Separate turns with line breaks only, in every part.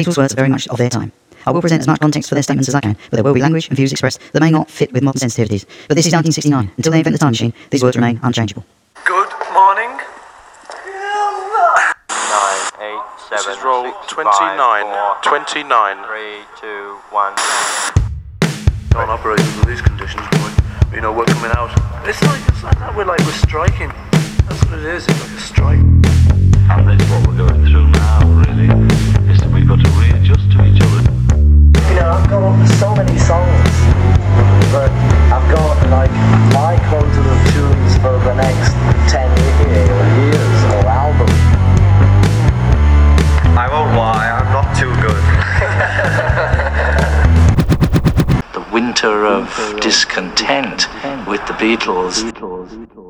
Beatles' words are very much of their time. I will present as much context for their statements as I can, but there will be language and views expressed that may not fit with modern sensitivities. But this is 1969. Until they invent the time machine, these words remain unchangeable.
Good morning.
nine,
This is roll
six,
29.
five, four,
29.
three, two, one.
Can't operate under these conditions, boy. You know, we're coming out. It's like, it's like that. We're like, we're striking. That's what it is. It's like a strike.
And that's what we're going through now, got to readjust to each other.
You know, I've got so many songs, but I've got like my quantum of tunes for the next 10 years, years or album.
I won't lie, I'm not too good.
The winter of discontent with the Beatles.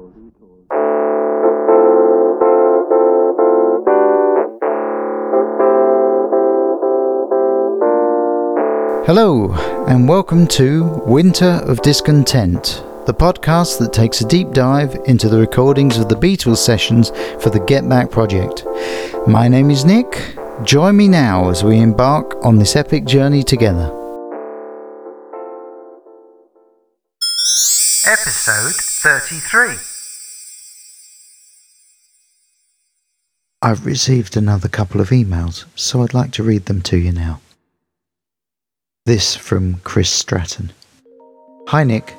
Hello, and welcome to Winter of Discontent, the podcast that takes a deep dive into the recordings of the Beatles sessions for the Get Back project. My name is Nick. Join me now as we embark on this epic journey together. Episode 33 I've received another couple of emails, so I'd like to read them to you now. This from Chris Stratton. Hi, Nick.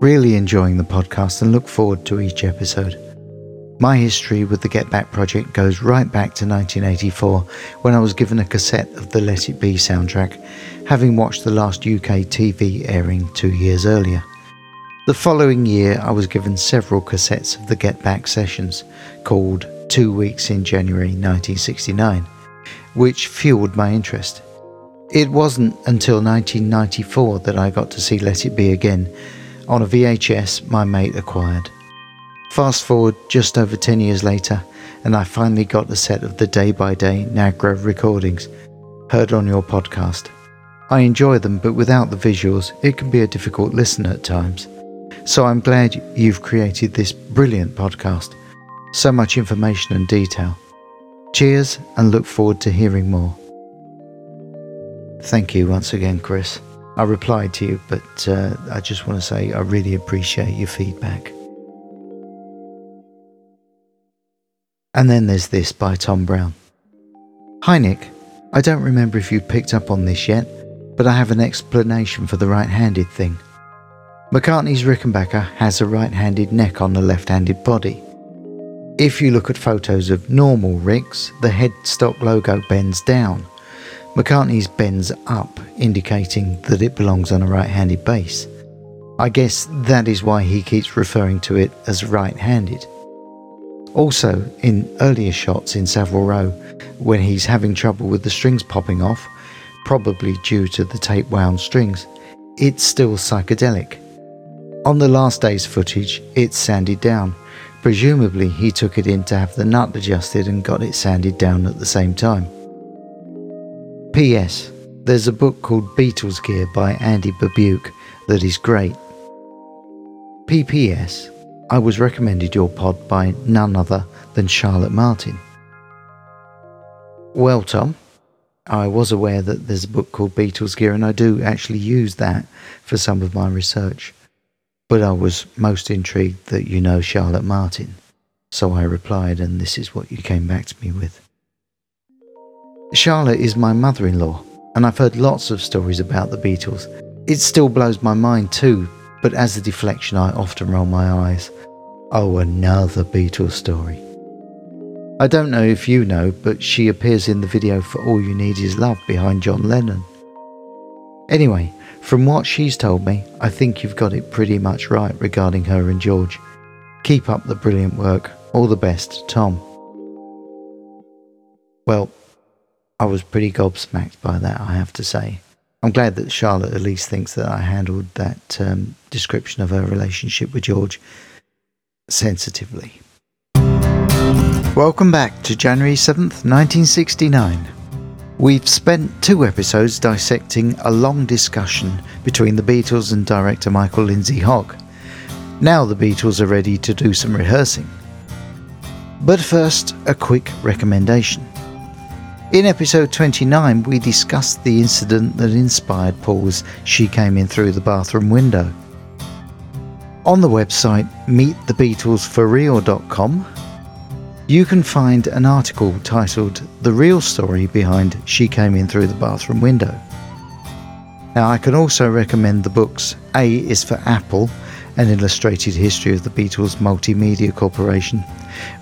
Really enjoying the podcast and look forward to each episode. My history with the Get Back project goes right back to 1984 when I was given a cassette of the Let It Be soundtrack, having watched the last UK TV airing two years earlier. The following year, I was given several cassettes of the Get Back sessions, called Two Weeks in January 1969, which fueled my interest. It wasn't until 1994 that I got to see Let It Be again on a VHS my mate acquired. Fast forward just over 10 years later, and I finally got a set of the day by day Nagra recordings, heard on your podcast. I enjoy them, but without the visuals, it can be a difficult listen at times. So I'm glad you've created this brilliant podcast. So much information and detail. Cheers, and look forward to hearing more. Thank you once again, Chris. I replied to you, but uh, I just want to say I really appreciate your feedback. And then there's this by Tom Brown. Hi, Nick. I don't remember if you picked up on this yet, but I have an explanation for the right handed thing. McCartney's Rickenbacker has a right handed neck on the left handed body. If you look at photos of normal Ricks, the headstock logo bends down. McCartney's bends up, indicating that it belongs on a right handed bass. I guess that is why he keeps referring to it as right handed. Also, in earlier shots in Savile Row, when he's having trouble with the strings popping off, probably due to the tape wound strings, it's still psychedelic. On the last day's footage, it's sanded down. Presumably, he took it in to have the nut adjusted and got it sanded down at the same time. P.S. There's a book called Beatles Gear by Andy Babiuk that is great. P.P.S. I was recommended your pod by none other than Charlotte Martin. Well, Tom, I was aware that there's a book called Beatles Gear, and I do actually use that for some of my research. But I was most intrigued that you know Charlotte Martin. So I replied, and this is what you came back to me with. Charlotte is my mother in law, and I've heard lots of stories about the Beatles. It still blows my mind too, but as a deflection, I often roll my eyes. Oh, another Beatles story. I don't know if you know, but she appears in the video for All You Need Is Love behind John Lennon. Anyway, from what she's told me, I think you've got it pretty much right regarding her and George. Keep up the brilliant work. All the best, Tom. Well, I was pretty gobsmacked by that, I have to say. I'm glad that Charlotte at least thinks that I handled that um, description of her relationship with George sensitively. Welcome back to January 7th, 1969. We've spent two episodes dissecting a long discussion between the Beatles and director Michael Lindsay Hogg. Now the Beatles are ready to do some rehearsing. But first, a quick recommendation. In episode 29, we discussed the incident that inspired Paul's She Came In Through the Bathroom Window. On the website meetthebeatlesforreal.com, you can find an article titled The Real Story Behind She Came In Through the Bathroom Window. Now, I can also recommend the books A is for Apple, an illustrated history of the Beatles Multimedia Corporation,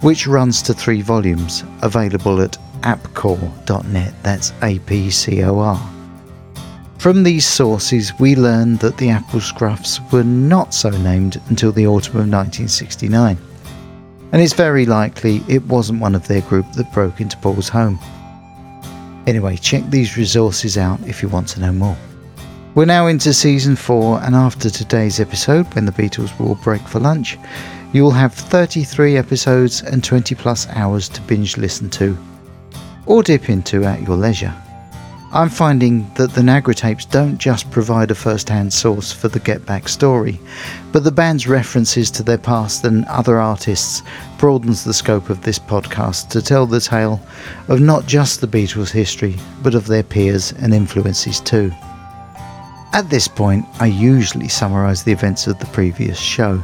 which runs to three volumes, available at apcor.net. That's A P C O R. From these sources, we learn that the Apple Scruffs were not so named until the autumn of 1969 and it's very likely it wasn't one of their group that broke into Paul's home. Anyway, check these resources out if you want to know more. We're now into season 4, and after today's episode, when the Beatles will break for lunch, you'll have 33 episodes and 20 plus hours to binge listen to, or dip into at your leisure. I'm finding that the Nagra tapes don't just provide a first hand source for the Get Back story, but the band's references to their past and other artists broadens the scope of this podcast to tell the tale of not just the Beatles' history, but of their peers and influences too. At this point, I usually summarise the events of the previous show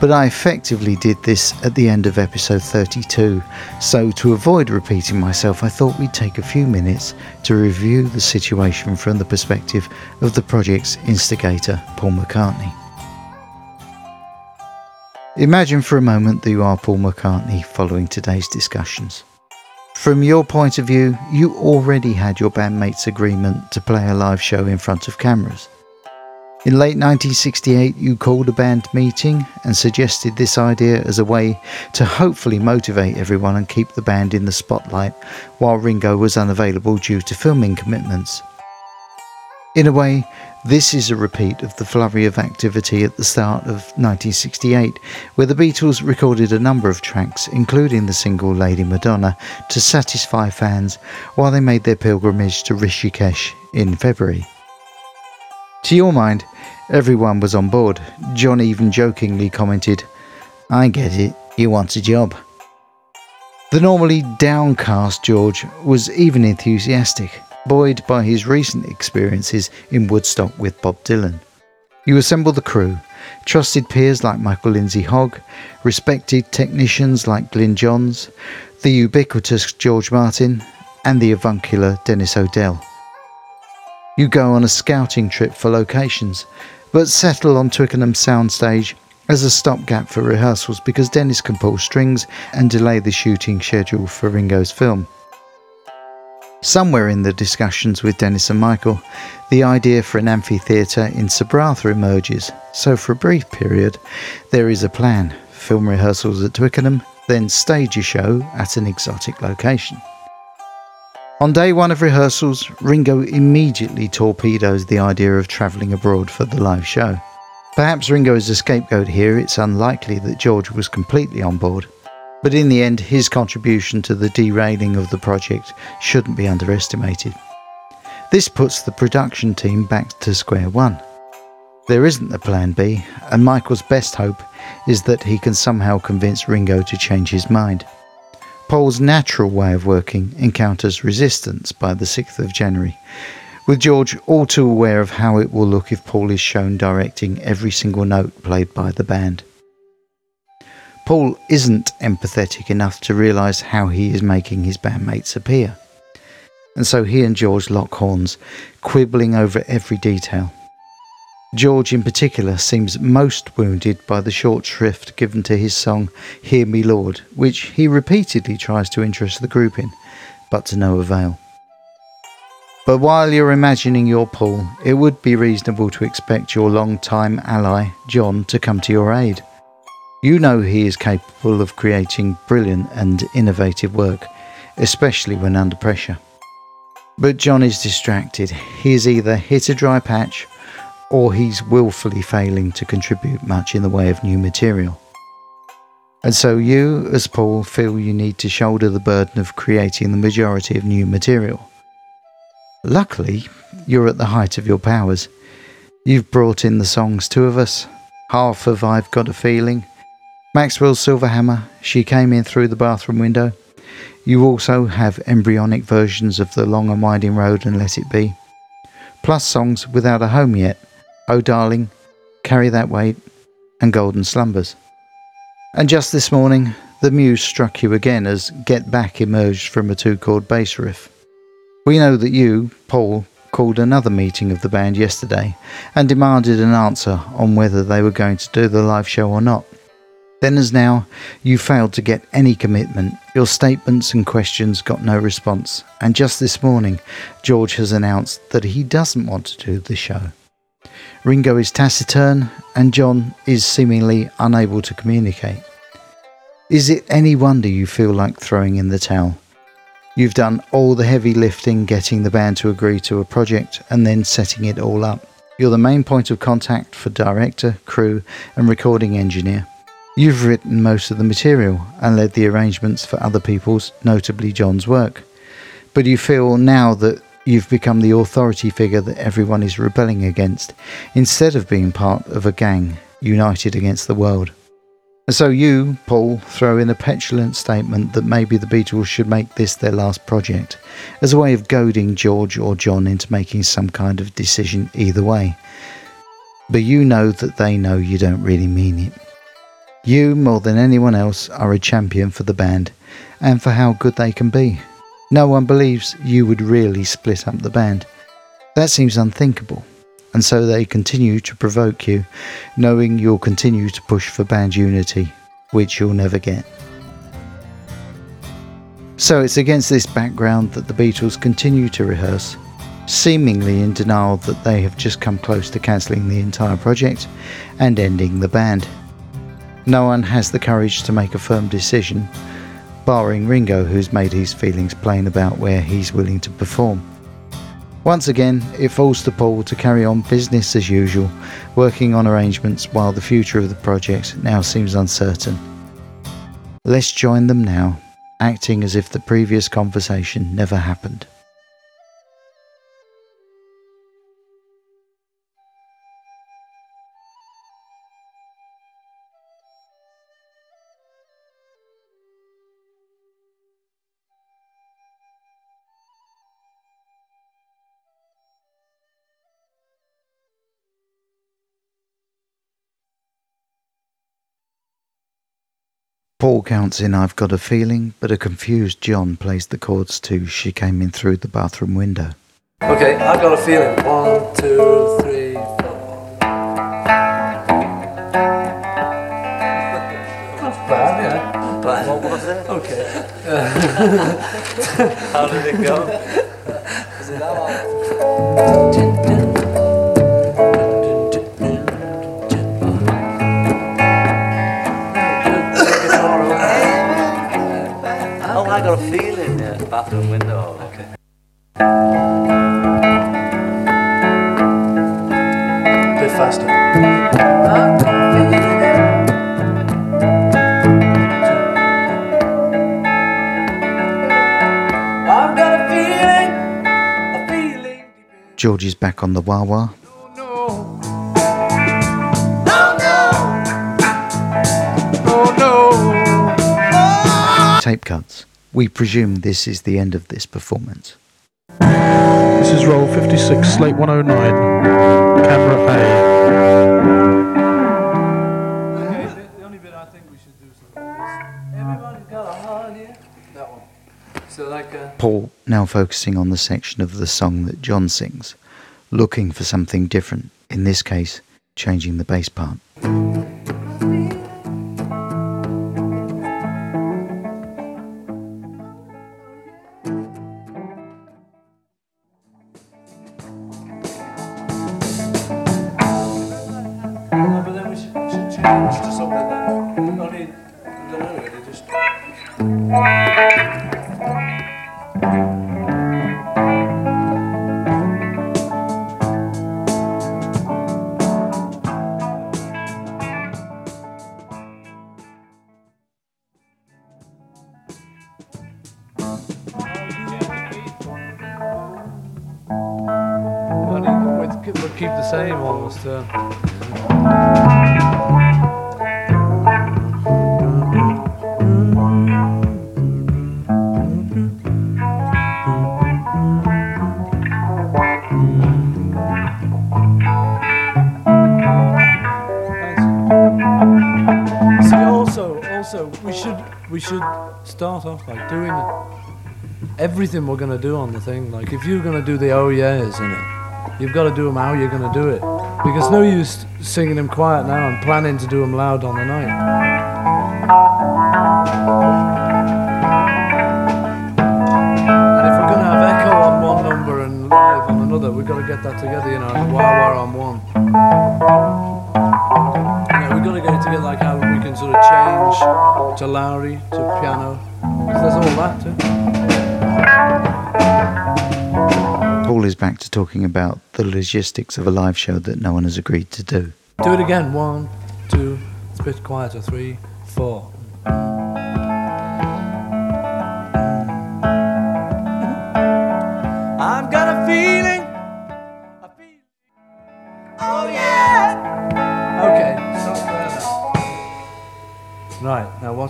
but I effectively did this at the end of episode 32, so to avoid repeating myself, I thought we'd take a few minutes to review the situation from the perspective of the project's instigator, Paul McCartney. Imagine for a moment that you are Paul McCartney following today's discussions. From your point of view, you already had your bandmates' agreement to play a live show in front of cameras. In late 1968, you called a band meeting and suggested this idea as a way to hopefully motivate everyone and keep the band in the spotlight while Ringo was unavailable due to filming commitments. In a way, this is a repeat of the flurry of activity at the start of 1968, where the Beatles recorded a number of tracks, including the single Lady Madonna, to satisfy fans while they made their pilgrimage to Rishikesh in February. To your mind, everyone was on board. John even jokingly commented, I get it, you want a job. The normally downcast George was even enthusiastic, buoyed by his recent experiences in Woodstock with Bob Dylan. You assembled the crew, trusted peers like Michael Lindsay Hogg, respected technicians like Glyn Johns, the ubiquitous George Martin, and the avuncular Dennis O'Dell. You go on a scouting trip for locations, but settle on Twickenham soundstage as a stopgap for rehearsals because Dennis can pull strings and delay the shooting schedule for Ringo's film. Somewhere in the discussions with Dennis and Michael, the idea for an amphitheatre in Sabratha emerges, so for a brief period, there is a plan film rehearsals at Twickenham, then stage a show at an exotic location. On day one of rehearsals, Ringo immediately torpedoes the idea of travelling abroad for the live show. Perhaps Ringo is a scapegoat here, it's unlikely that George was completely on board. But in the end, his contribution to the derailing of the project shouldn't be underestimated. This puts the production team back to square one. There isn't a plan B, and Michael's best hope is that he can somehow convince Ringo to change his mind. Paul's natural way of working encounters resistance by the 6th of January, with George all too aware of how it will look if Paul is shown directing every single note played by the band. Paul isn't empathetic enough to realise how he is making his bandmates appear. And so he and George lock horns, quibbling over every detail. George, in particular, seems most wounded by the short shrift given to his song Hear Me Lord, which he repeatedly tries to interest the group in, but to no avail. But while you're imagining your Paul, it would be reasonable to expect your long-time ally, John, to come to your aid. You know he is capable of creating brilliant and innovative work, especially when under pressure. But John is distracted. He has either hit a dry patch or he's willfully failing to contribute much in the way of new material. And so you, as Paul, feel you need to shoulder the burden of creating the majority of new material. Luckily, you're at the height of your powers. You've brought in the songs, two of us, half of I've Got a Feeling, Maxwell's Silver Hammer, She Came In Through the Bathroom Window. You also have embryonic versions of The Long and Winding Road and Let It Be, plus songs without a home yet Oh Darling, Carry That Weight, and Golden Slumbers. And just this morning, the muse struck you again as Get Back emerged from a two chord bass riff. We know that you, Paul, called another meeting of the band yesterday and demanded an answer on whether they were going to do the live show or not. Then, as now, you failed to get any commitment. Your statements and questions got no response. And just this morning, George has announced that he doesn't want to do the show. Ringo is taciturn, and John is seemingly unable to communicate. Is it any wonder you feel like throwing in the towel? You've done all the heavy lifting getting the band to agree to a project and then setting it all up. You're the main point of contact for director, crew, and recording engineer. You've written most of the material and led the arrangements for other people's, notably John's work. But you feel now that you've become the authority figure that everyone is rebelling against, instead of being part of a gang united against the world. And so you, Paul, throw in a petulant statement that maybe the Beatles should make this their last project, as a way of goading George or John into making some kind of decision either way. But you know that they know you don't really mean it. You, more than anyone else, are a champion for the band and for how good they can be. No one believes you would really split up the band. That seems unthinkable and so they continue to provoke you, knowing you'll continue to push for band unity, which you'll never get. So it's against this background that the Beatles continue to rehearse, seemingly in denial that they have just come close to cancelling the entire project and ending the band. No one has the courage to make a firm decision, barring Ringo, who's made his feelings plain about where he's willing to perform. Once again, it falls to Paul to carry on business as usual, working on arrangements while the future of the project now seems uncertain. Let's join them now, acting as if the previous conversation never happened. Paul counts in I've Got a Feeling, but a confused John plays the chords to She Came In Through the Bathroom Window.
Okay, I've got a feeling. One, two, three, four. That's bad, yeah. Not Bad. What was it? Okay.
How did it go?
Is it that one?
I got a feeling. Yeah, bathroom window.
Okay. Bit faster. I've got a feeling, a feeling.
George is back on the wah wah.
No, no, no.
Tape cuts. We presume this is the end of this performance.
This is roll 56, slate 109, camera A.
The only bit I think we should do something is everybody's got a heart here. That one. So like uh,
Paul now focusing on the section of the song that John sings, looking for something different, in this case, changing the bass part.
We should start off by doing everything we're gonna do on the thing. Like, if you're gonna do the oh yeahs in it, you've got to do them how you're gonna do it. Because no use singing them quiet now and planning to do them loud on the night. And if we're gonna have echo on one number and live on another, we've got to get that together, you know, wah wah on one. Yeah, we've got to get it together like how can sort of change to Lowrey, to piano. 'Cause there's all that too.
Paul is back to talking about the logistics of a live show that no one has agreed to do.
Do it again. One, two, it's a bit quieter. Three, four.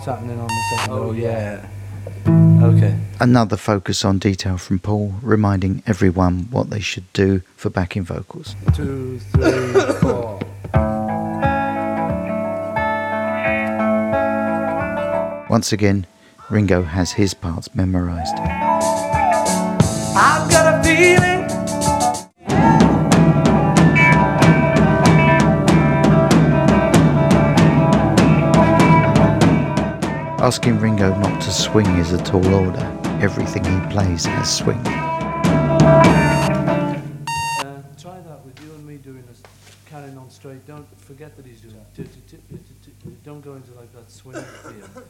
What's happening on the second? Oh, oh yeah. Okay.
Another focus on detail from Paul, reminding everyone what they should do for backing vocals.
Two, three, four.
Once again, Ringo has his parts memorized. Asking Ringo not to swing is a tall order. Everything he plays has swing.
Uh, try that with you and me doing this, carrying on straight. Don't forget that he's doing. Don't go into like that swing feel.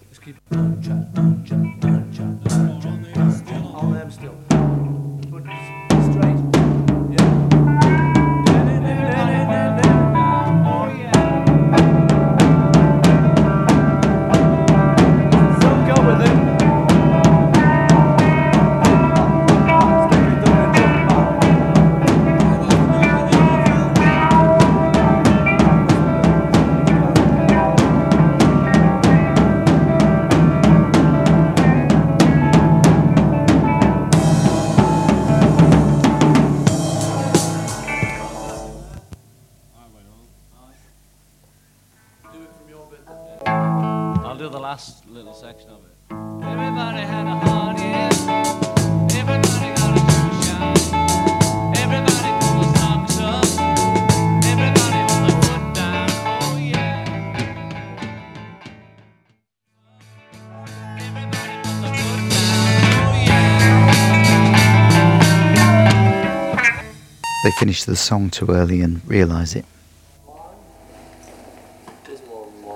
Finish the song too early and realise it.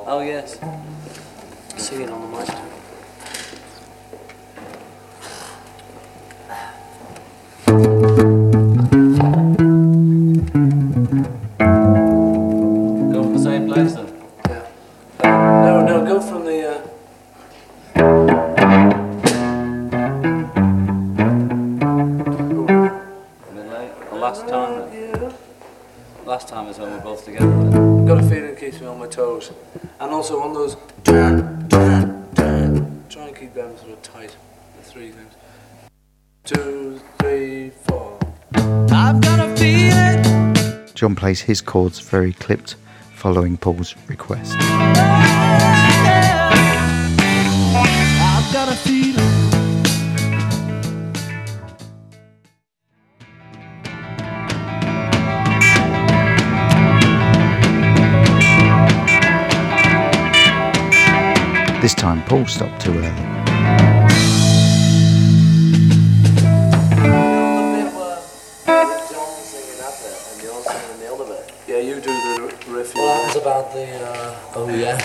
Oh yes.
Three things. Two, three, four.
I've got a feeling.
John plays his chords very clipped, following Paul's request.
I've got a feeling.
This time, Paul stopped too early.
The, uh, oh yeah.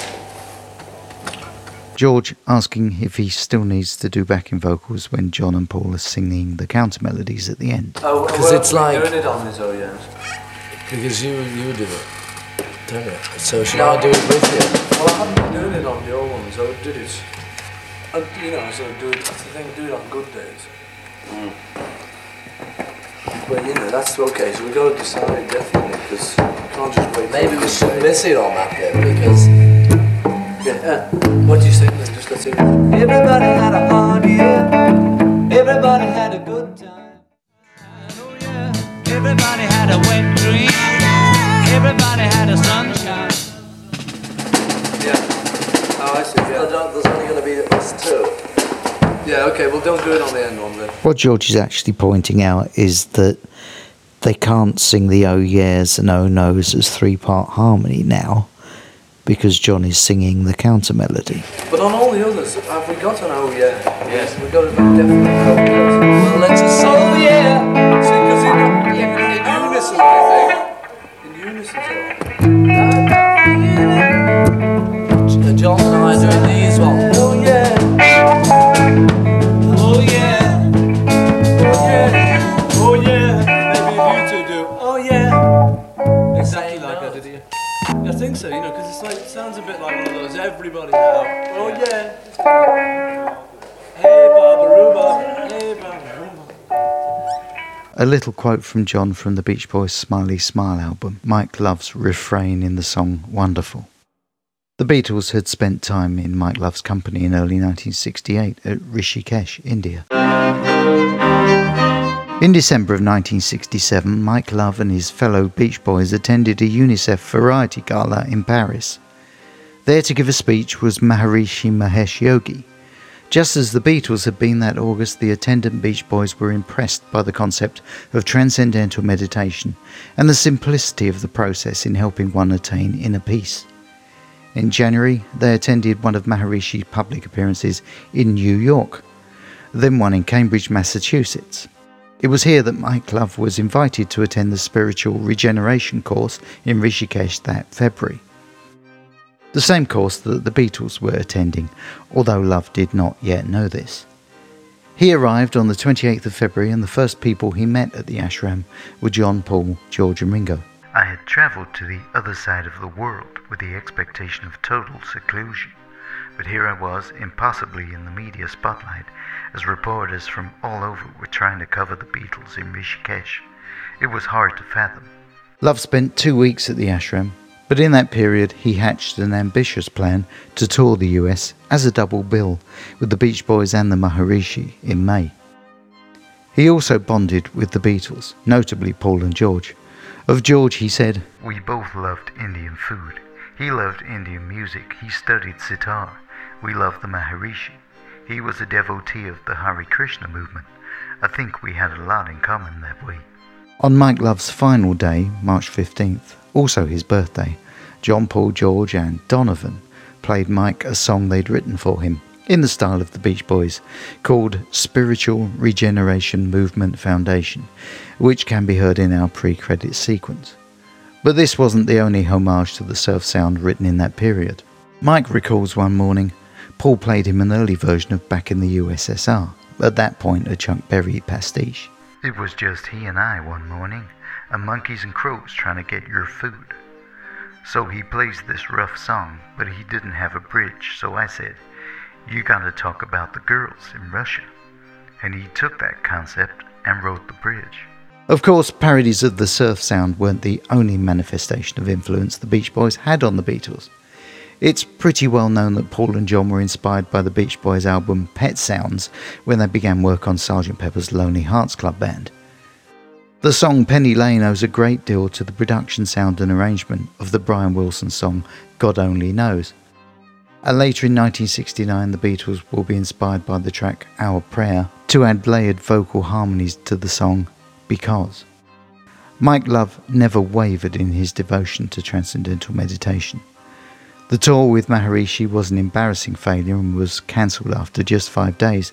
George asking if he still needs to do backing vocals when John and Paul are singing the counter melodies at the end.
Oh,
'Cause
well,
it's
we're
like-
doing it on this, oh yes.
Because you you do it, don't you? So should I do it with you?
Well, I haven't been doing it on the old ones. I did it. I, you know, so do it. That's the thing. Do it on good days. Well, you know, that's okay. So we got to decide definitely because we can't just wait.
Maybe we should miss it on that bit because
Yeah. What do you think? Then just let's hear it.
Everybody had a hard year. Everybody had a good time. Oh yeah. Everybody had a wet dream. Everybody had a sunshine.
Yeah. Oh, I see. Yeah.
there's only going to be us two.
Yeah. Okay. Well, don't do it on the end one then.
What George is actually pointing out is that they can't sing the oh yeahs and oh no's as three part harmony now because John is singing the counter melody.
But on all the others, have we got an oh yeah? Yes. we've got a definite oh yes.
Well, let's just
Oh yeah.
See, because in, in, in unison, I think. In unison.
Uh, John and I are doing these ones.
Sounds a bit like one of those everybody now. Oh yeah. Hey Barbaruba. Hey Barbaruba.
A little quote from John from the Beach Boys' Smiley Smile album, Mike Love's refrain in the song Wonderful. The Beatles had spent time in Mike Love's company in early 1968 at Rishikesh, India. In December of 1967, Mike Love and his fellow Beach Boys attended a UNICEF variety gala in Paris. There to give a speech was Maharishi Mahesh Yogi. Just as the Beatles had been that August, the attendant Beach Boys were impressed by the concept of transcendental meditation and the simplicity of the process in helping one attain inner peace. In January, they attended one of Maharishi's public appearances in New York, then one in Cambridge, Massachusetts. It was here that Mike Love was invited to attend the spiritual regeneration course in Rishikesh that February. The same course that the Beatles were attending, although Love did not yet know this. He arrived on the 28th of February, and the first people he met at the ashram were John, Paul, George, and Ringo. I had travelled to the other side of the world with the expectation of total seclusion, but here I was, impossibly in the media spotlight, as reporters from all over were trying to cover the Beatles in Rishikesh. It was hard to fathom. Love spent two weeks at the ashram, but in that period he hatched an ambitious plan to tour the US as a double bill with the Beach Boys and the Maharishi in May. He also bonded with the Beatles, notably Paul and George. Of George, he said, We both loved Indian food. He loved Indian music. He studied sitar. We loved the Maharishi. He was a devotee of the Hare Krishna movement. I think we had a lot in common that way. On Mike Love's final day, March 15th, also his birthday, John Paul George and Donovan played Mike a song they'd written for him in the style of the Beach Boys called Spiritual Regeneration Movement Foundation, which can be heard in our pre credit sequence. But this wasn't the only homage to the surf sound written in that period. Mike recalls one morning, Paul played him an early version of Back in the USSR, at that point a Chuck Berry pastiche. It was just he and I one morning, and monkeys and crows trying to get your food. So he plays this rough song, but he didn't have a bridge, so I said, You gotta talk about the girls in Russia. And he took that concept and wrote the bridge. Of course, parodies of the surf sound weren't the only manifestation of influence the Beach Boys had on the Beatles. It's pretty well known that Paul and John were inspired by the Beach Boys album Pet Sounds when they began work on Sgt. Pepper's Lonely Hearts Club Band. The song Penny Lane owes a great deal to the production sound and arrangement of the Brian Wilson song God Only Knows. And later in 1969, the Beatles will be inspired by the track Our Prayer to add layered vocal harmonies to the song Because. Mike Love never wavered in his devotion to transcendental meditation. The tour with Maharishi was an embarrassing failure and was cancelled after just five days,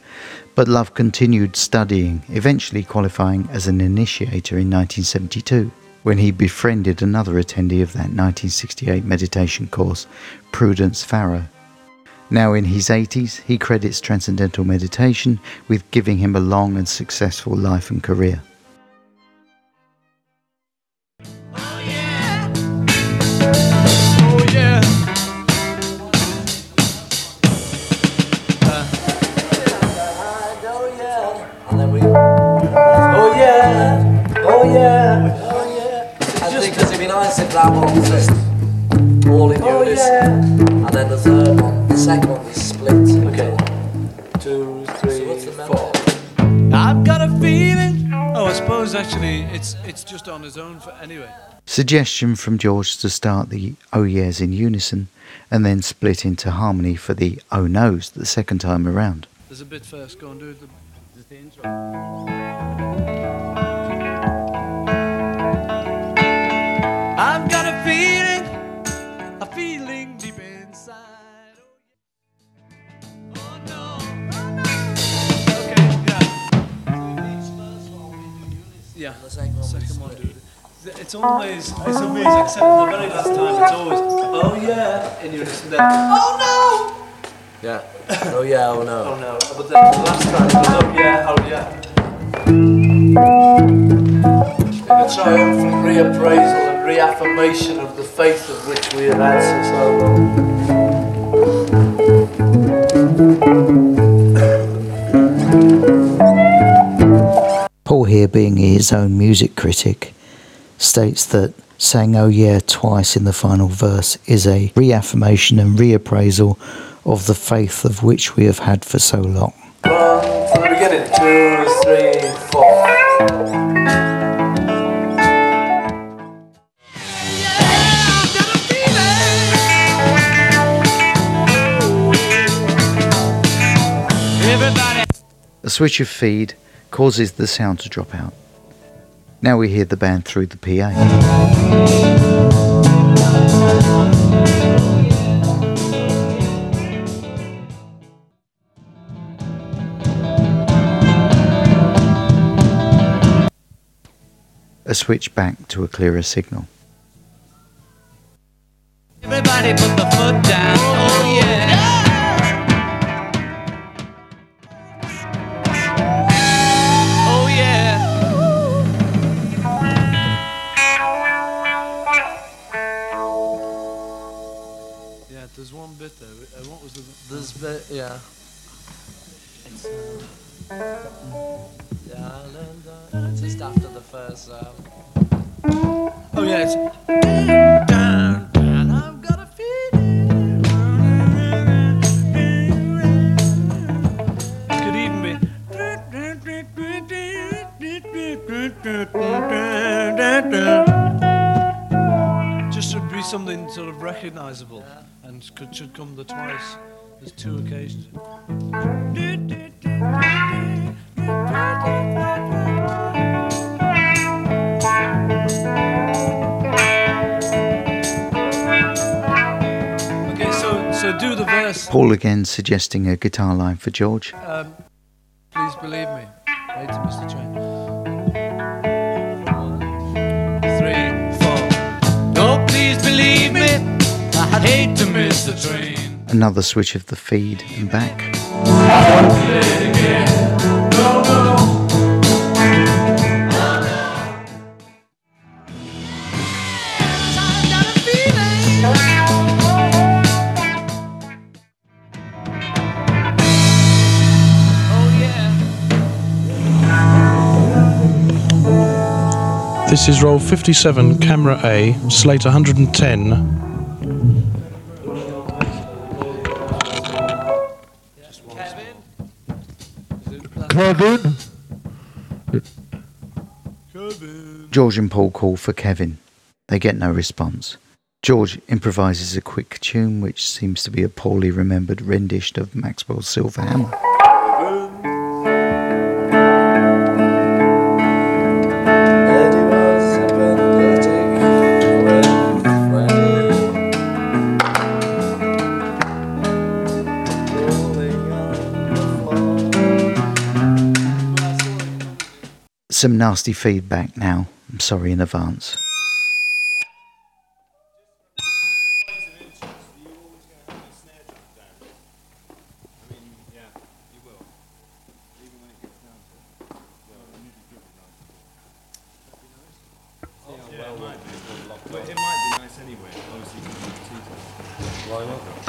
but Love continued studying, eventually qualifying as an initiator in 1972, when he befriended another attendee of that 1968 meditation course, Prudence Farrow. Now in his 80s, he credits transcendental meditation with giving him a long and successful life and career.
And then the third one, the second one is split.
Okay. Two, three,
So
four.
I've got a feeling. Oh, I suppose actually it's it's just on his own for anyway.
Suggestion from George to start the oh yeahs in unison and then split into harmony for the oh no's the second time around.
There's a bit first. Go and do the, the, the intro. Yeah.
The second one
Second one, dude. It's always, it's always, except the very last time, it's always, oh yeah, and you listen then, oh no!
Yeah. Oh yeah, oh
no, oh no. But then the last time it goes, oh yeah, oh yeah.
A triumphant reappraisal and reaffirmation of the faith of which we have had for
here being his own music critic, states that saying oh yeah twice in the final verse is a reaffirmation and reappraisal of the faith of which we have had for so long.
One, from the beginning. Two, three, four.
Everybody.
A switch of feed causes the sound to drop out. Now we hear the band through the PA. A switch back to a clearer signal.
Bit. Uh, what was the?
This bit, yeah. It's, uh.
Just after the first. Um,
Oh yeah. It's, down, down, I've got a feeling. It could even be. Just to be something sort of recognisable, and could, should come the twice. There's two occasions. Okay, so so do the verse.
Paul again suggesting a guitar line for George.
Um, please believe me. Hate to miss I hate to miss the train.
Another switch of the feed and back.
Oh yeah.
This is roll 57, camera A, slate 110.
Kevin.
Kevin.
George and Paul call for Kevin. They get no response. George improvises a quick tune which seems to be a poorly remembered rendition of Maxwell's Silver Hammer. Some nasty feedback now. I'm sorry in advance.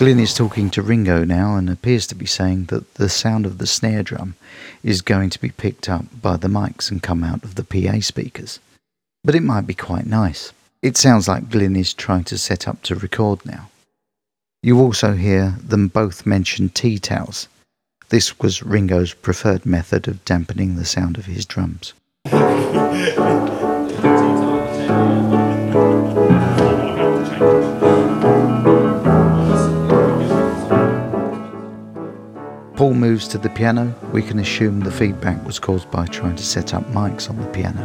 Glyn is talking to Ringo now and appears to be saying that the sound of the snare drum is going to be picked up by the mics and come out of the PA speakers. But it might be quite nice. It sounds like Glyn is trying to set up to record now. You also hear them both mention tea towels. This was Ringo's preferred method of dampening the sound of his drums. Paul moves to the piano. We can assume the feedback was caused by trying to set up mics on the piano.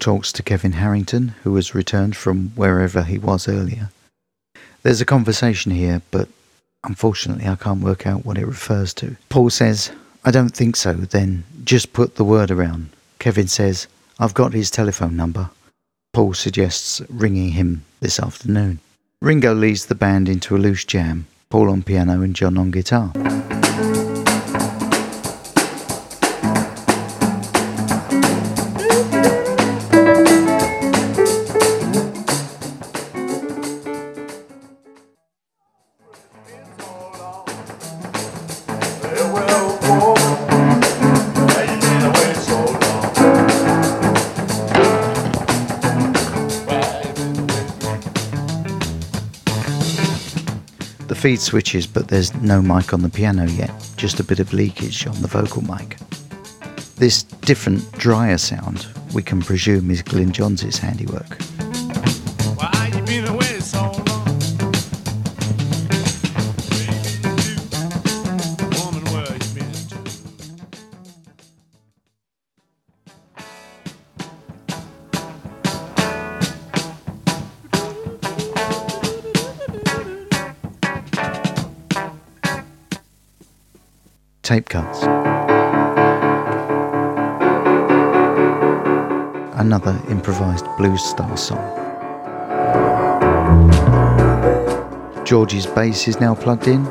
Talks to Kevin Harrington, who has returned from wherever he was earlier. There's a conversation here, but unfortunately I can't work out what it refers to. Paul says, I don't think so, then just put the word around. Kevin says, I've got his telephone number. Paul suggests ringing him this afternoon. Ringo leads the band into a loose jam, Paul on piano and John on guitar. Feed switches, but there's no mic on the piano yet, just a bit of leakage on the vocal mic. This different, drier sound we can presume is Glyn Johns' handiwork. Tape cuts. Another improvised blues style song. George's bass is now plugged in.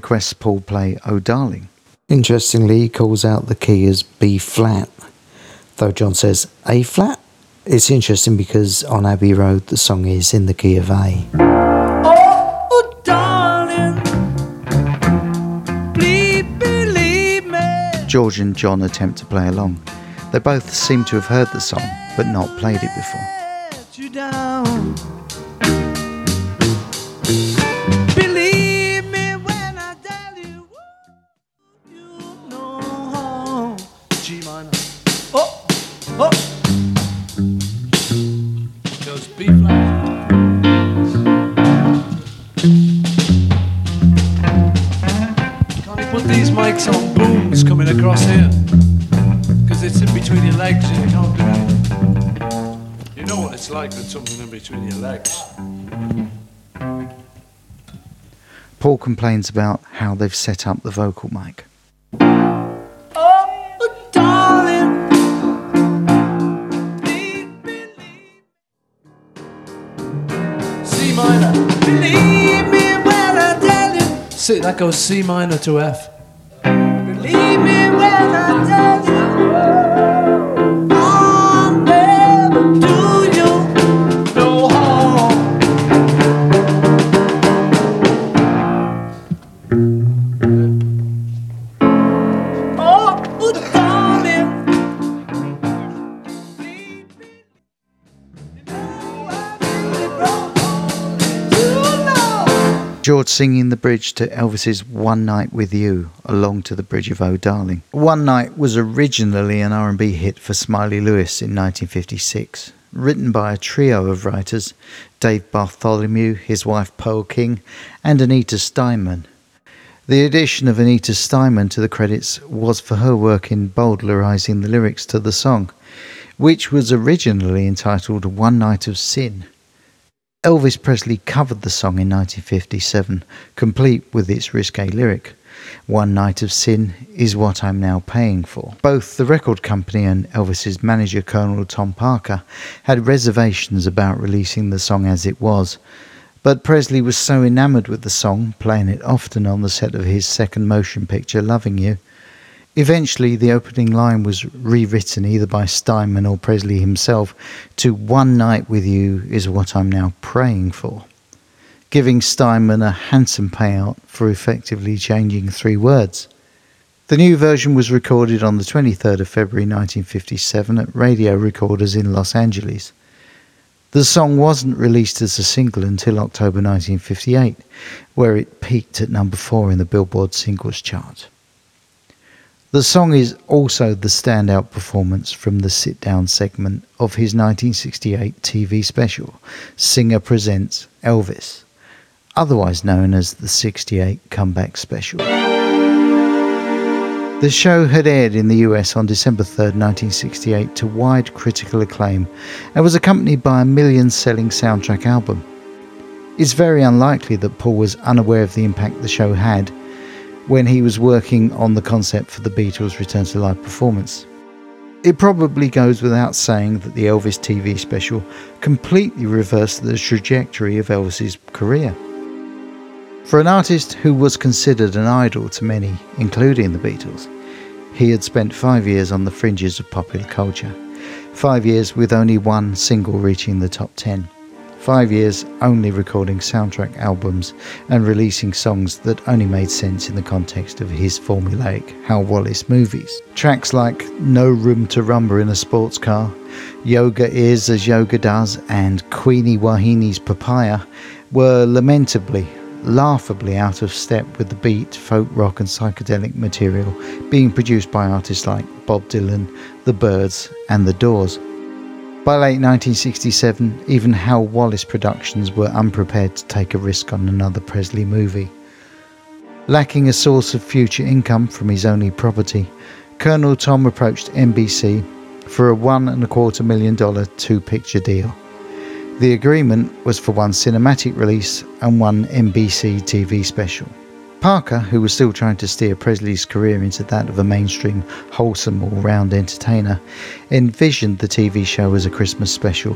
Requests Paul play Oh Darling. Interestingly, he calls out the key as B flat, though John says A flat. It's interesting because on Abbey Road the song is in the key of A.
Oh, darling, please believe me.
George and John attempt to play along. They both seem to have heard the song, but not played it before.
Like with something in between your legs.
Paul complains about how they've set up the vocal mic.
Oh, darling. Please believe.
C minor.
Believe me when I tell you.
C, that goes C minor to F.
singing the bridge to Elvis's One Night With You along to the bridge of Oh Darling. One Night was originally an R&B hit for Smiley Lewis in 1956, written by a trio of writers, Dave Bartholomew, his wife Pearl King, and Anita Steinman. The addition of Anita Steinman to the credits was for her work in bowdlerizing the lyrics to the song, which was originally entitled One Night of Sin. Elvis Presley covered the song in 1957, complete with its risque lyric. One Night of Sin is what I'm now paying for. Both the record company and Elvis's manager, Colonel Tom Parker, had reservations about releasing the song as it was, but Presley was so enamored with the song, playing it often on the set of his second motion picture, Loving You. Eventually, the opening line was rewritten either by Steinman or Presley himself to One Night with You is what I'm now praying for, giving Steinman a handsome payout for effectively changing three words. The new version was recorded on the 23rd of February 1957 at Radio Recorders in Los Angeles. The song wasn't released as a single until October 1958, where it peaked at number 4 in the Billboard Singles Chart. The song is also the standout performance from the sit down segment of his 1968 TV special, Singer Presents Elvis, otherwise known as the 68 Comeback Special. The show had aired in the US on December 3, 1968, to wide critical acclaim and was accompanied by a million selling soundtrack album. It's very unlikely that Paul was unaware of the impact the show had when he was working on the concept for the Beatles' return to live performance. It probably goes without saying that the Elvis TV special completely reversed the trajectory of Elvis's career. For an artist who was considered an idol to many, including the Beatles, he had spent five years on the fringes of popular culture. Five years with only one single reaching the top ten. Five years only recording soundtrack albums and releasing songs that only made sense in the context of his formulaic Hal Wallis movies. Tracks like No Room to Rumble in a Sports Car, Yoga Is as Yoga Does, and Queenie Wahine's Papaya were lamentably, laughably out of step with the beat, folk rock, and psychedelic material being produced by artists like Bob Dylan, The Byrds, and The Doors. By late 1967, even Hal Wallis Productions were unprepared to take a risk on another Presley movie. Lacking a source of future income from his only property, Colonel Tom approached NBC for a one and a quarter million dollar two picture deal. The agreement was for one cinematic release and one NBC TV special. Parker, who was still trying to steer Presley's career into that of a mainstream, wholesome, all round entertainer, envisioned the TV show as a Christmas special,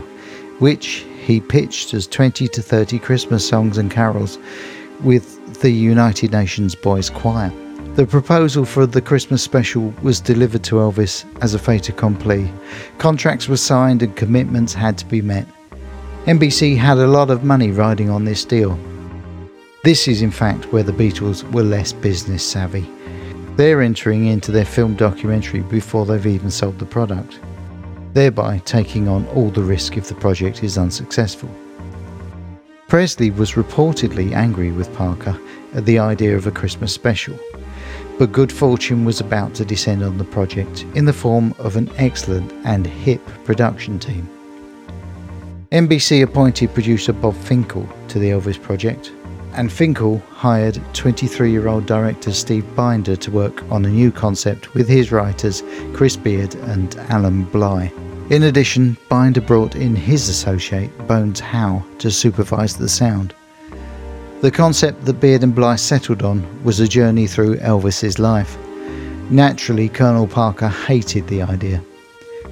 which he pitched as 20 to 30 Christmas songs and carols with the United Nations Boys Choir. The proposal for the Christmas special was delivered to Elvis as a fait accompli. Contracts were signed and commitments had to be met. NBC had a lot of money riding on this deal. This is, in fact, where the Beatles were less business savvy. They're entering into their film documentary before they've even sold the product, thereby taking on all the risk if the project is unsuccessful. Presley was reportedly angry with Parker at the idea of a Christmas special, but good fortune was about to descend on the project in the form of an excellent and hip production team. NBC appointed producer Bob Finkel to the Elvis project, and Finkel hired 23 year old director Steve Binder to work on a new concept with his writers Chris Beard and Allan Blye. In addition, Binder brought in his associate Bones Howe to supervise the sound. The concept that Beard and Blye settled on was a journey through Elvis's life. Naturally, Colonel Parker hated the idea.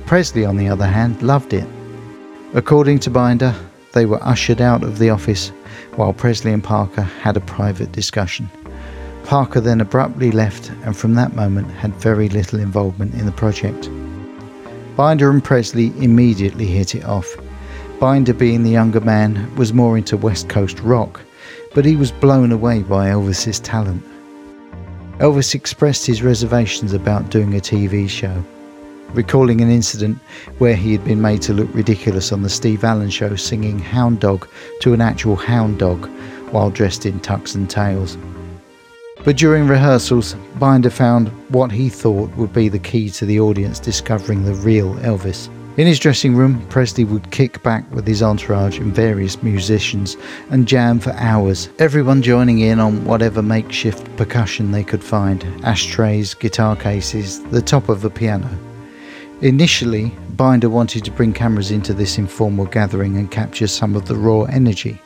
Presley, on the other hand, loved it. According to Binder, they were ushered out of the office while Presley and Parker had a private discussion. Parker then abruptly left and from that moment had very little involvement in the project. Binder and Presley immediately hit it off. Binder, being the younger man, was more into West Coast rock, but he was blown away by Elvis's talent. Elvis expressed his reservations about doing a TV show, recalling an incident where he had been made to look ridiculous on the Steve Allen show singing Hound Dog to an actual hound dog while dressed in tux and tails. But during rehearsals, Binder found what he thought would be the key to the audience discovering the real Elvis. In his dressing room, Presley would kick back with his entourage and various musicians and jam for hours, everyone joining in on whatever makeshift percussion they could find ashtrays, guitar cases, the top of a piano. Initially, Binder wanted to bring cameras into this informal gathering and capture some of the raw energy,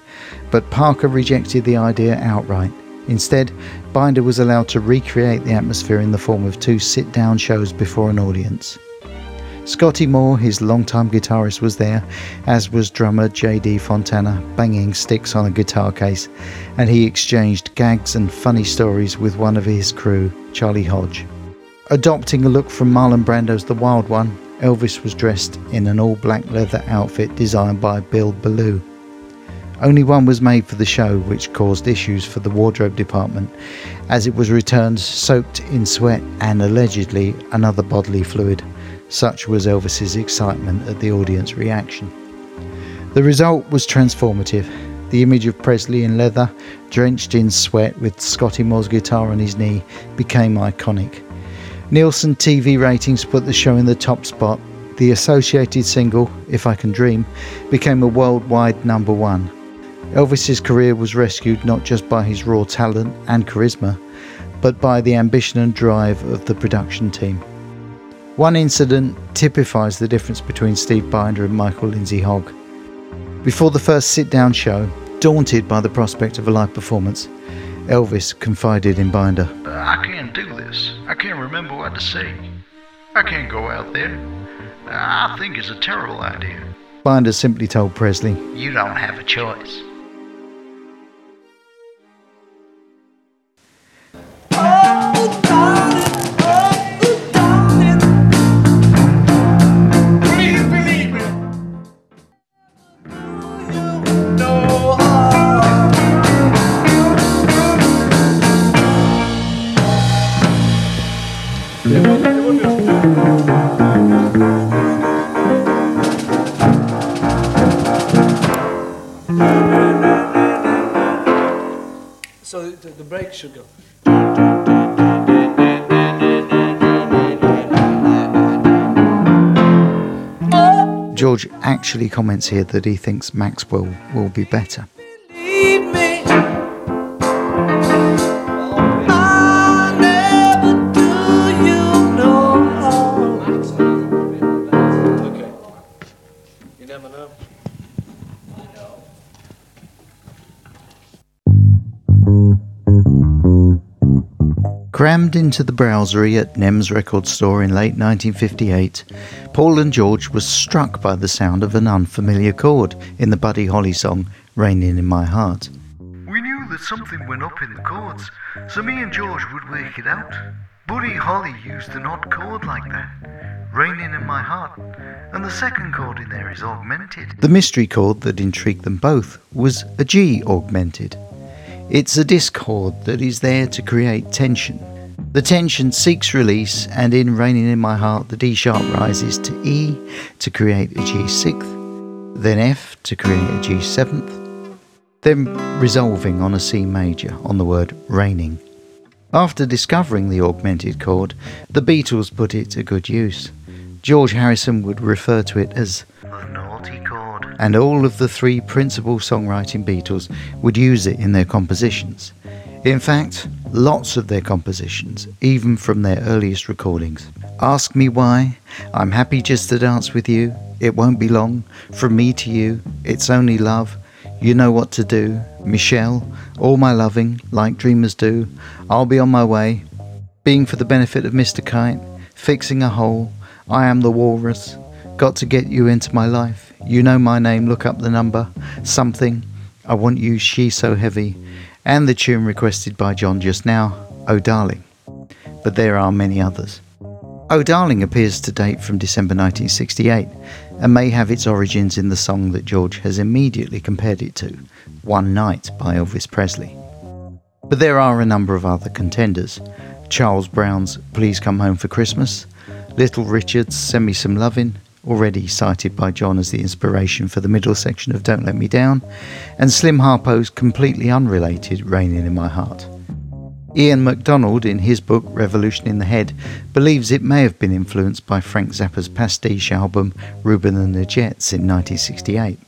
but Parker rejected the idea outright. Instead, Binder was allowed to recreate the atmosphere in the form of two sit down shows before an audience. Scotty Moore, his longtime guitarist, was there, as was drummer JD Fontana, banging sticks on a guitar case, and he exchanged gags and funny stories with one of his crew, Charlie Hodge. Adopting a look from Marlon Brando's The Wild One, Elvis was dressed in an all black leather outfit designed by Bill Belew. Only one was made for the show, which caused issues for the wardrobe department, as it was returned soaked in sweat and allegedly another bodily fluid. Such was Elvis's excitement at the audience reaction. The result was transformative. The image of Presley in leather, drenched in sweat with Scotty Moore's guitar on his knee, became iconic. Nielsen TV ratings put the show in the top spot. The associated single, If I Can Dream, became a worldwide number one. Elvis's career was rescued not just by his raw talent and charisma, but by the ambition and drive of the production team. One incident typifies the difference between Steve Binder and Michael Lindsay Hogg. Before the first sit down show, daunted by the prospect of a live performance, Elvis confided in Binder.
I can't do this. I can't remember what to say. I can't go out there. I think it's a terrible idea.
Binder simply told Presley,
You don't have a choice.
Break should go.
George actually comments here that he thinks Maxwell will be better. Crammed into the browsery at Nem's record store in late 1958, Paul and George were struck by the sound of an unfamiliar chord in the Buddy Holly song Raining in My Heart.
We knew that something went up in the chords, so me and George would work it out. Buddy Holly used an odd chord like that, raining in my heart, and the second chord in there is augmented.
The mystery chord that intrigued them both was a G augmented. It's a discord that is there to create tension. The tension seeks release, and in Raining in My Heart, the D sharp rises to E to create a G sixth, then F to create a G seventh, then resolving on a C major on the word raining. After discovering the augmented chord, the Beatles put it to good use. George Harrison would refer to it as
The naughty chord.
and all of the three principal songwriting Beatles would use it in their compositions. In fact, lots of their compositions, even from their earliest recordings. Ask Me Why, I'm Happy Just to Dance with You, It Won't Be Long, From Me to You, It's Only Love, You Know What to Do, Michelle, All My Loving, Like Dreamers Do, I'll Be On My Way, Being for the Benefit of Mr. Kite, Fixing a Hole, I Am the Walrus, Got to Get You Into My Life, You Know My Name, Look Up the Number, Something, I Want You, She's So Heavy, and the tune requested by John just now, Oh Darling. But there are many others. Oh Darling appears to date from December 1968 and may have its origins in the song that George has immediately compared it to, One Night by Elvis Presley. But there are a number of other contenders. Charles Brown's Please Come Home for Christmas, Little Richard's Send Me Some Lovin', already cited by John as the inspiration for the middle section of Don't Let Me Down, and Slim Harpo's completely unrelated Raining in My Heart. Ian MacDonald, in his book Revolution in the Head, believes it may have been influenced by Frank Zappa's pastiche album Ruben and the Jets in 1968.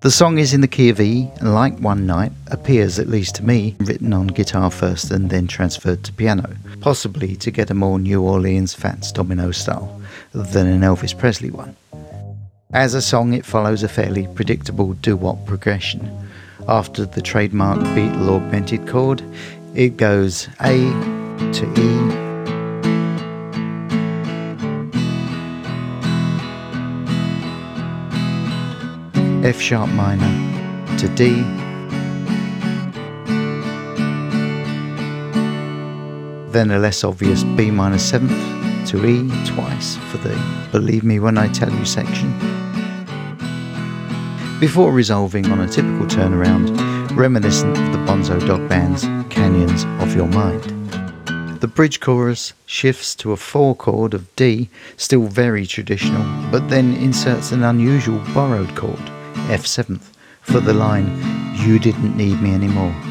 The song is in the key of E, and like One Night, appears, at least to me, written on guitar first and then transferred to piano, possibly to get a more New Orleans Fats Domino style than an Elvis Presley one. As a song, it follows a fairly predictable doo wop progression. After the trademark Beatle augmented chord, it goes A to E F sharp minor to D, then a less obvious B minor seventh to E twice for the Believe Me When I Tell You section, before resolving on a typical turnaround reminiscent of the Bonzo Dog Band's Canyons of Your Mind. The bridge chorus shifts to a four chord of D, still very traditional, but then inserts an unusual borrowed chord, F7th, for the line, You Didn't Need Me Anymore.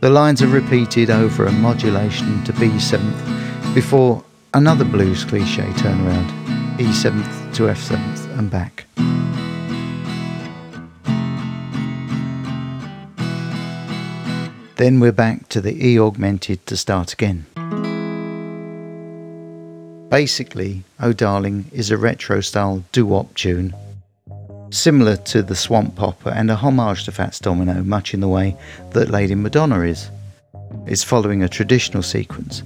The lines are repeated over a modulation to B7th before another blues cliche turnaround, E7th to F7th and back. Then we're back to the E augmented to start again. Basically, Oh Darling is a retro style doo wop tune, similar to the Swamp Popper and a homage to Fats Domino, much in the way that Lady Madonna is. It's following a traditional sequence,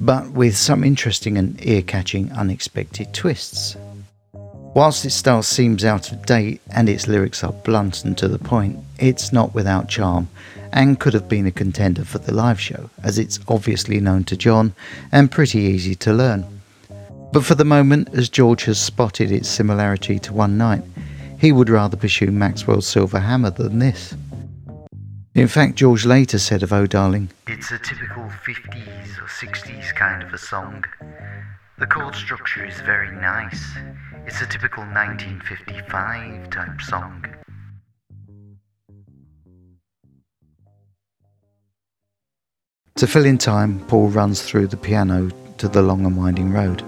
but with some interesting and ear catching unexpected twists. Whilst its style seems out of date and its lyrics are blunt and to the point, it's not without charm and could have been a contender for the live show, as it's obviously known to John and pretty easy to learn. But for the moment, as George has spotted its similarity to One Night, he would rather pursue Maxwell's Silver Hammer than this. In fact, George later said of Oh Darling,
It's a typical 50s or 60s kind of a song. The chord structure is very nice. It's a typical 1955 type song.
To fill in time, Paul runs through the piano to the long and winding road.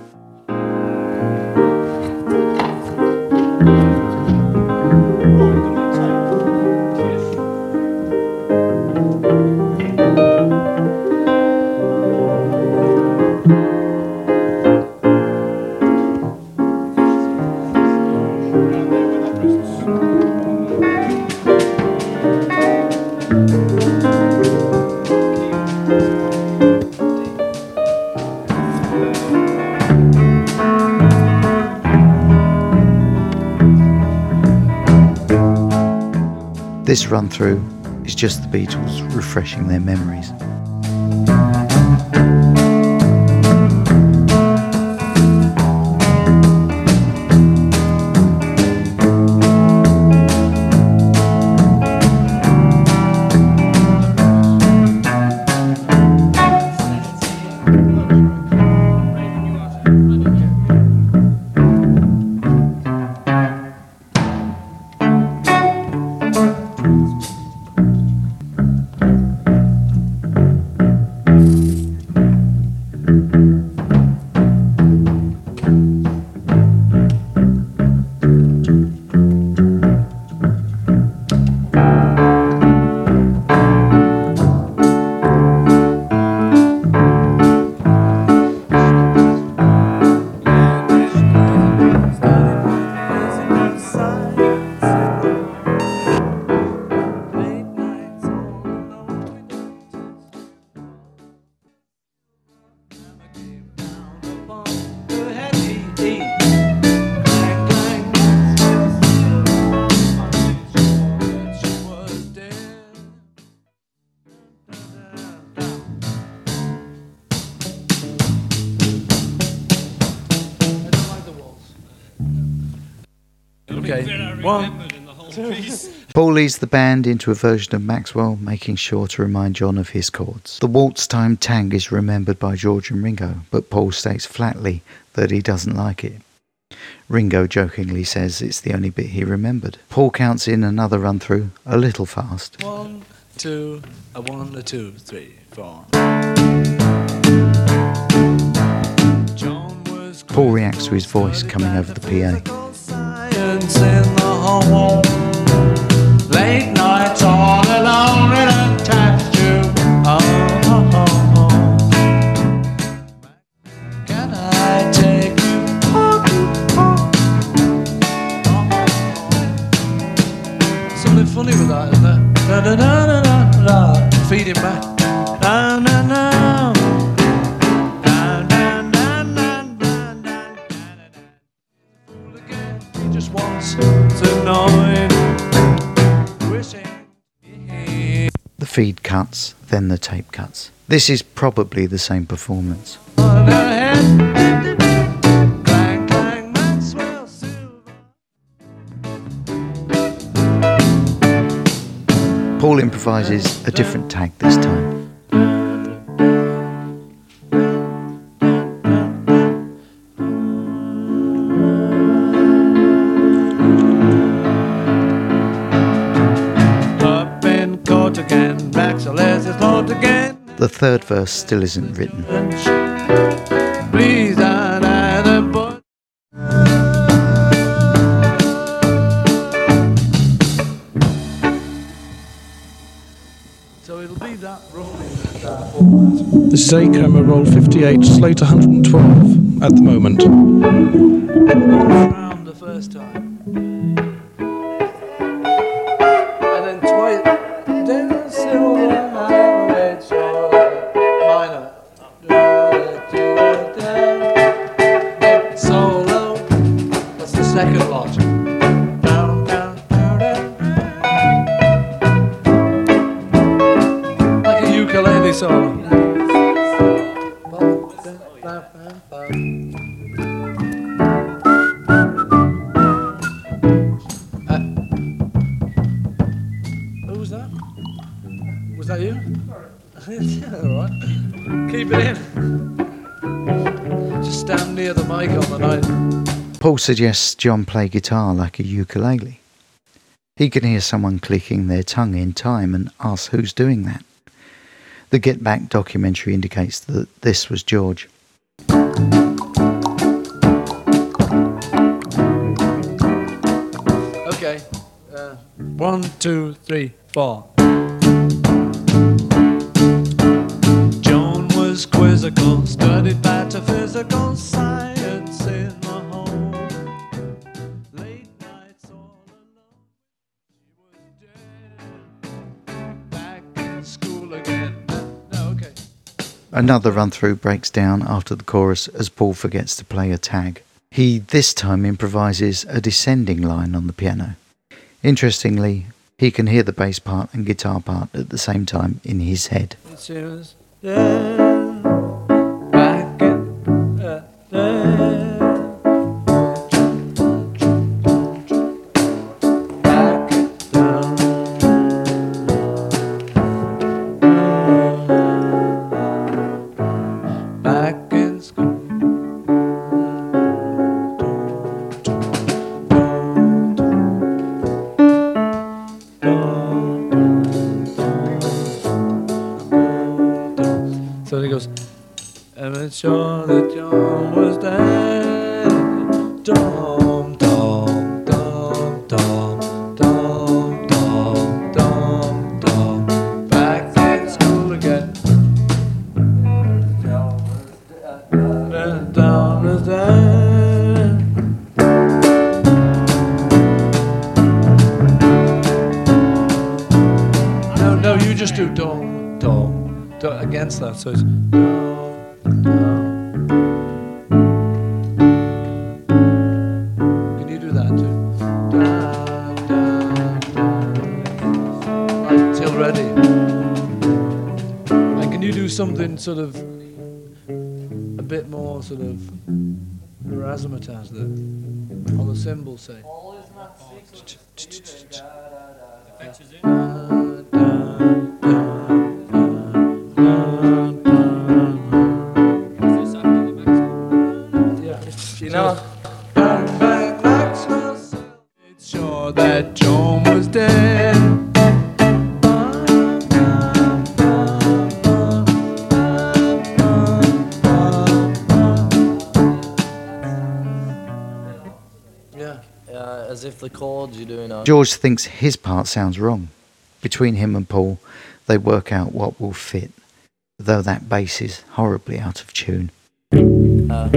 This run through is just the Beatles refreshing their memories. Leads the band into a version of Maxwell, making sure to remind John of his chords. The waltz time tang is remembered by George and Ringo, but Paul states flatly that he doesn't like it. Ringo jokingly says it's the only bit he remembered. Paul counts in another run through, a little fast.
One, two, a one, a two, three, four.
Paul reacts to his voice coming over the PA.
All alone feed
cuts, then the tape cuts. This is probably the same performance. Paul improvises a different tag this time. Third verse still isn't written.
Please, and I the boy. So it'll be that roughly that format.
This is Acoma roll 58, slate 112 at the moment.
Round the first time.
Suggests John play guitar like a ukulele. He can hear someone clicking their tongue in time and asks who's doing that. The Get Back documentary indicates that this was George.
Okay. Uh, one, two, three, four. Joan was quizzical, studied metaphysical science
Another run through breaks down after the chorus as Paul forgets to play a tag. He this time improvises a descending line on the piano. Interestingly, he can hear the bass part and guitar part at the same time in his head.
Back uh, sort of a bit more sort of razzmatazz there on the cymbal, say? Chords you're doing are.
George thinks his part sounds wrong. Between him and Paul, they work out what will fit, though that bass is horribly out of tune.
Uh,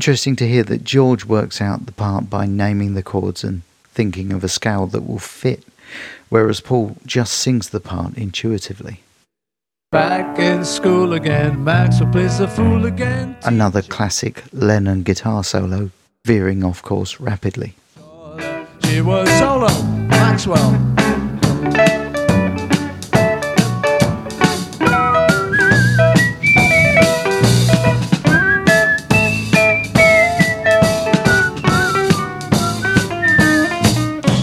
Interesting to hear that George works out the part by naming the chords and thinking of a scale that will fit, whereas Paul just sings the part intuitively.
Back in school again, Maxwell plays the fool again.
Another classic Lennon guitar solo, veering off course rapidly.
She was solo, Maxwell.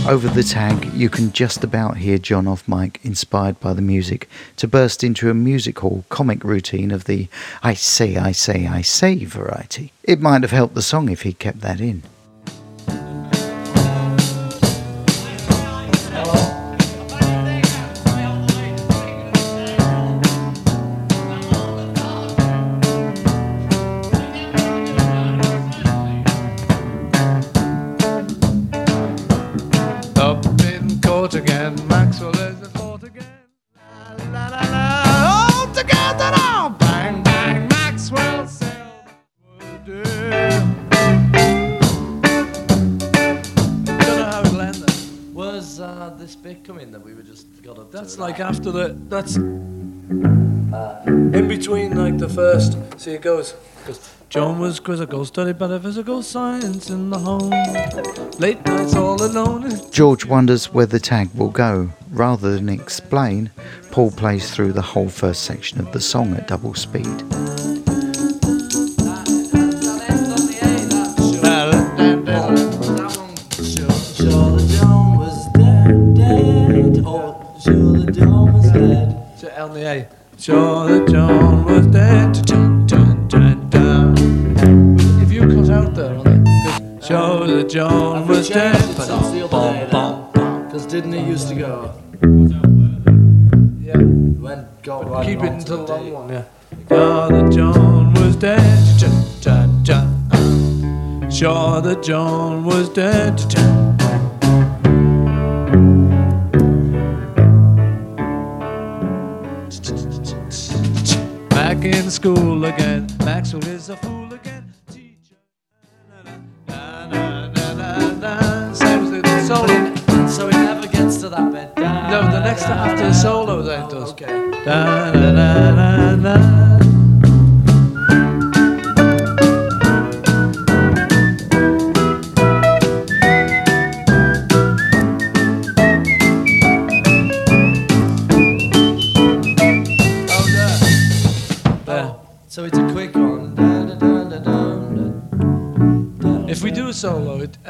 Over the tag, you can just about hear John off mic, inspired by the music, to burst into a music hall comic routine of the I say, I say, I say variety. It might have helped the song if he'd kept that in.
Like after the. That's uh, in between, like the first. See, it goes. goes Joan was quizzical, studied metaphysical science in the home. Late nights all alone.
George wonders where the tag will go. Rather than explain, Paul plays through the whole first section of the song at double speed.
Sure that John was dead. Dun, dun, dun, dun. If you cut out there on 'cause sure that John was dead.
Since the other day,
Bum, bum,
Because didn't he used to go?
Yeah. went got right
keep it into the long one, yeah. Father John was dead. Sure that John was dead. In school again. Maxwell is a fool again. Teacher. Na, na, na. Same as the solo.
So it never gets to that bit.
No, the next after the solo then does.
Okay.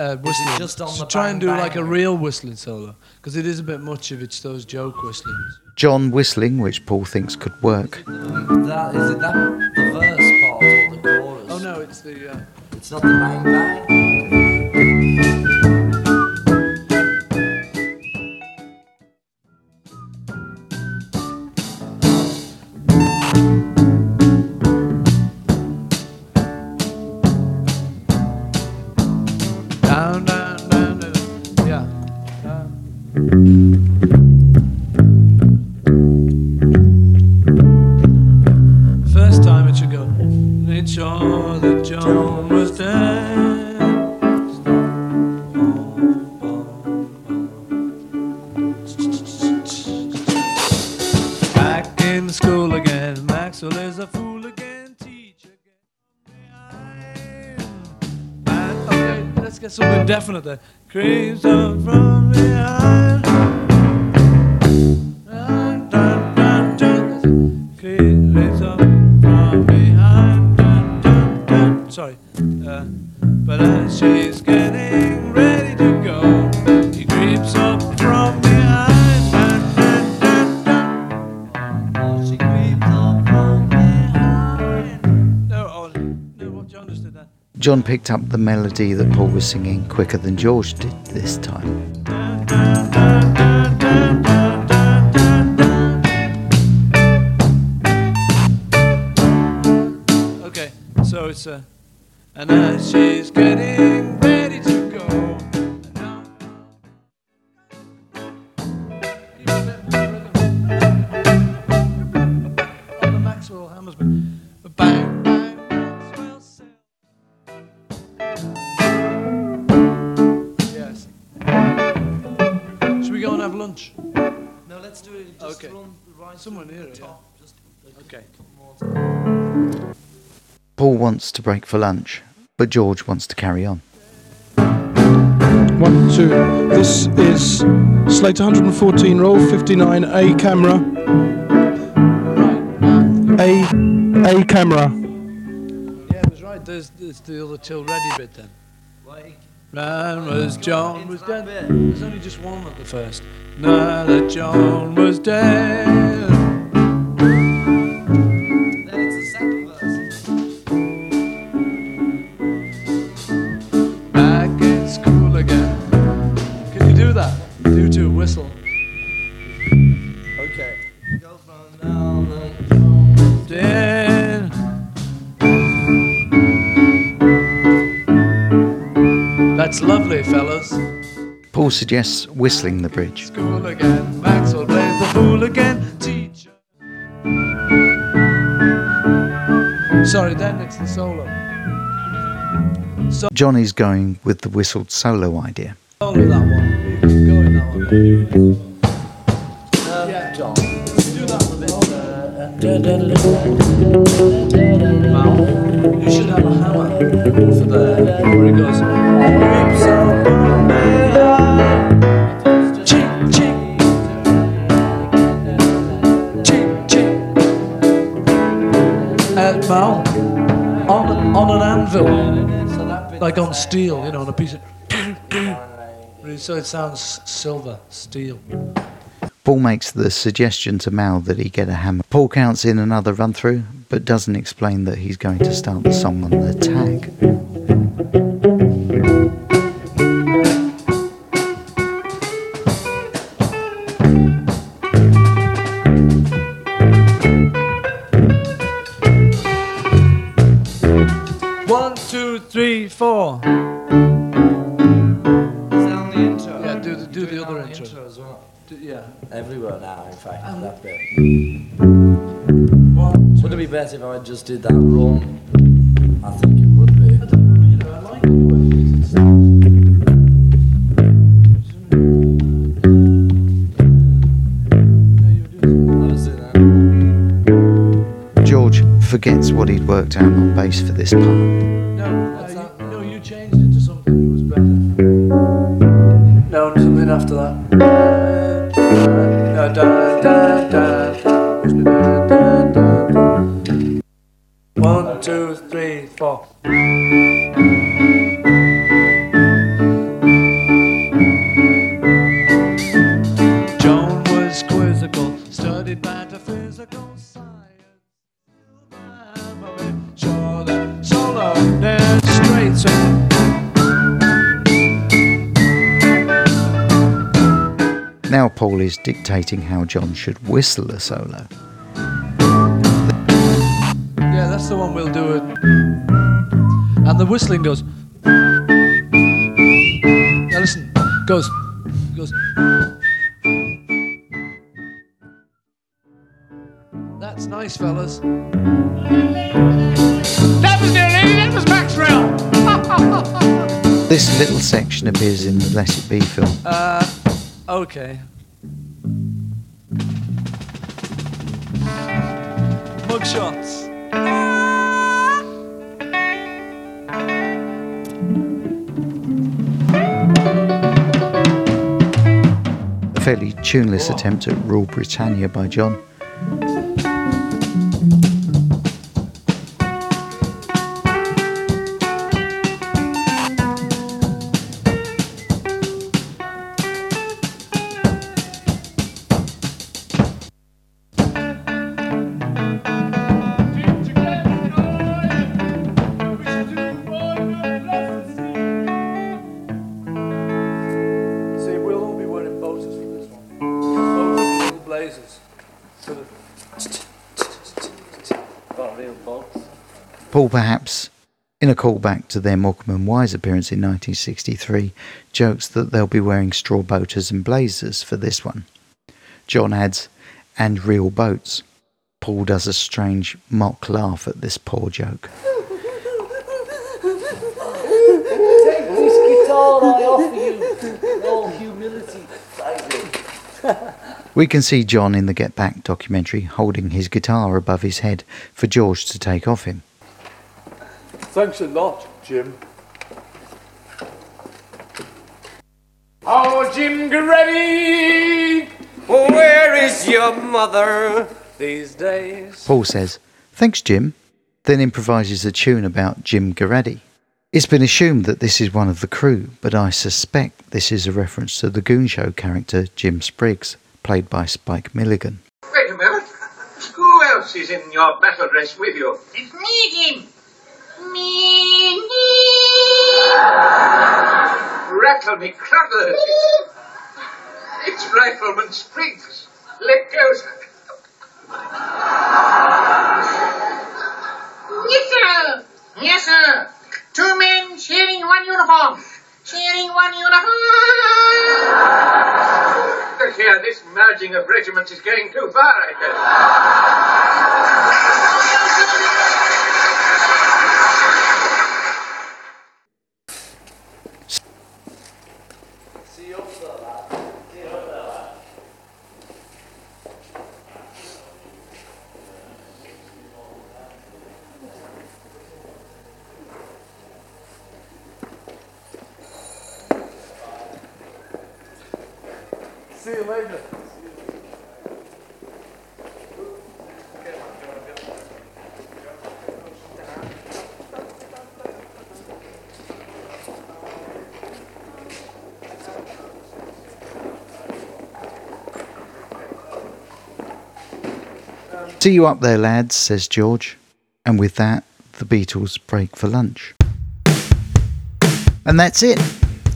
Uh, whistling,
just on
so
the
try and
bang,
do like a real whistling solo, because it is a bit much if it's those joke whistlings.
John whistling, which Paul thinks could work.
That is it. That the verse part or the chorus?
Oh no, it's the. Uh,
It's not the bang bang.
Let's get something definite. Creeps from behind.
Picked up the melody that Paul was singing quicker than George did this time.
To
break for lunch, but George wants to carry on.
One, two. This is Slate 114, roll 59, A camera. A, A camera.
Yeah, it was right. There's, there's the other till ready bit then.
Wait.
Man was John was dead. There's only just one at the first. Now that John was dead. That's lovely, fellas.
Paul suggests whistling the bridge.
School again. Maxwell plays the fool again. Teacher. Sorry, then it's the solo.
Johnny's going with the whistled solo idea.
Solo that one. You can go in that one. Um, yeah, John. Do that one a bit. Mal, you should have a hammer for the where it goes. Ching. Ching, ching. Uh, Mal, on, on an anvil, like on steel, you know, on a piece of. So it sounds silver, steel.
Paul makes the suggestion to Mal that he get a hammer. Paul counts in another run through, but doesn't explain that he's going to start the song on the tag.
One,
two, three, four. Sound the intro.
Yeah, do the, do the other intro.
as well.
Yeah,
everywhere now, in fact,
um,
that bit.
One,
Would it be better if I just did that wrong? I think it would be.
you know, I like the way it is. No, you were doing
I was doing that.
George forgets what he'd worked out on bass for this part. Paul is dictating how John should whistle a solo.
Yeah, that's the one we'll do it. And the whistling goes. Now listen, goes, goes. That's nice, fellas. That was their lady. That was Maxwell.
This little section appears in the Let It Be film.
uh, okay. Mugshots.
A fairly tuneless attempt at Rule Britannia by John. Paul, perhaps, in a callback to their Morecambe and Wise appearance in 1963, jokes that they'll be wearing straw boaters and blazers for this one. John adds, and real boats. Paul does a strange mock laugh at this poor joke.
Take this guitar I offer you. All humility.
We can see John in the Get Back documentary holding his guitar above his head for George to take off him.
Thanks a lot, Jim.
Oh, Jim Garetti, where is your mother these days?
Paul says, Thanks, Jim, then improvises a tune about Jim Garetti. It's been assumed that this is one of the crew, but I suspect this is a reference to the Goon Show character Jim Spriggs, played by Spike Milligan.
Wait a minute. Who else is in your battle dress with you?
It's me, Jim. Me,
Rattle me crudders. It's Rifleman Spriggs. Let go, sir.
Yes, sir. Yes, sir. Two men sharing one uniform. Sharing one uniform.
Look here, this merging of regiments is going too far, I guess.
See you
up there, lads, says George. And with that, the Beatles break for lunch. And that's it.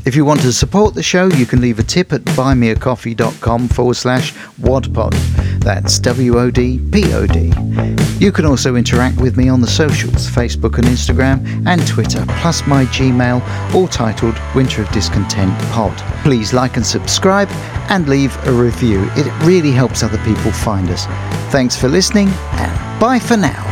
If you want to support the show, you can leave a tip at buymeacoffee.com forward slash wodpod. That's W O D P O D. You can also interact with me on the socials Facebook and Instagram and Twitter, plus my Gmail, all titled Winter of Discontent Pod. Please like and subscribe and leave a review. It really helps other people find us. Thanks for listening and bye for now.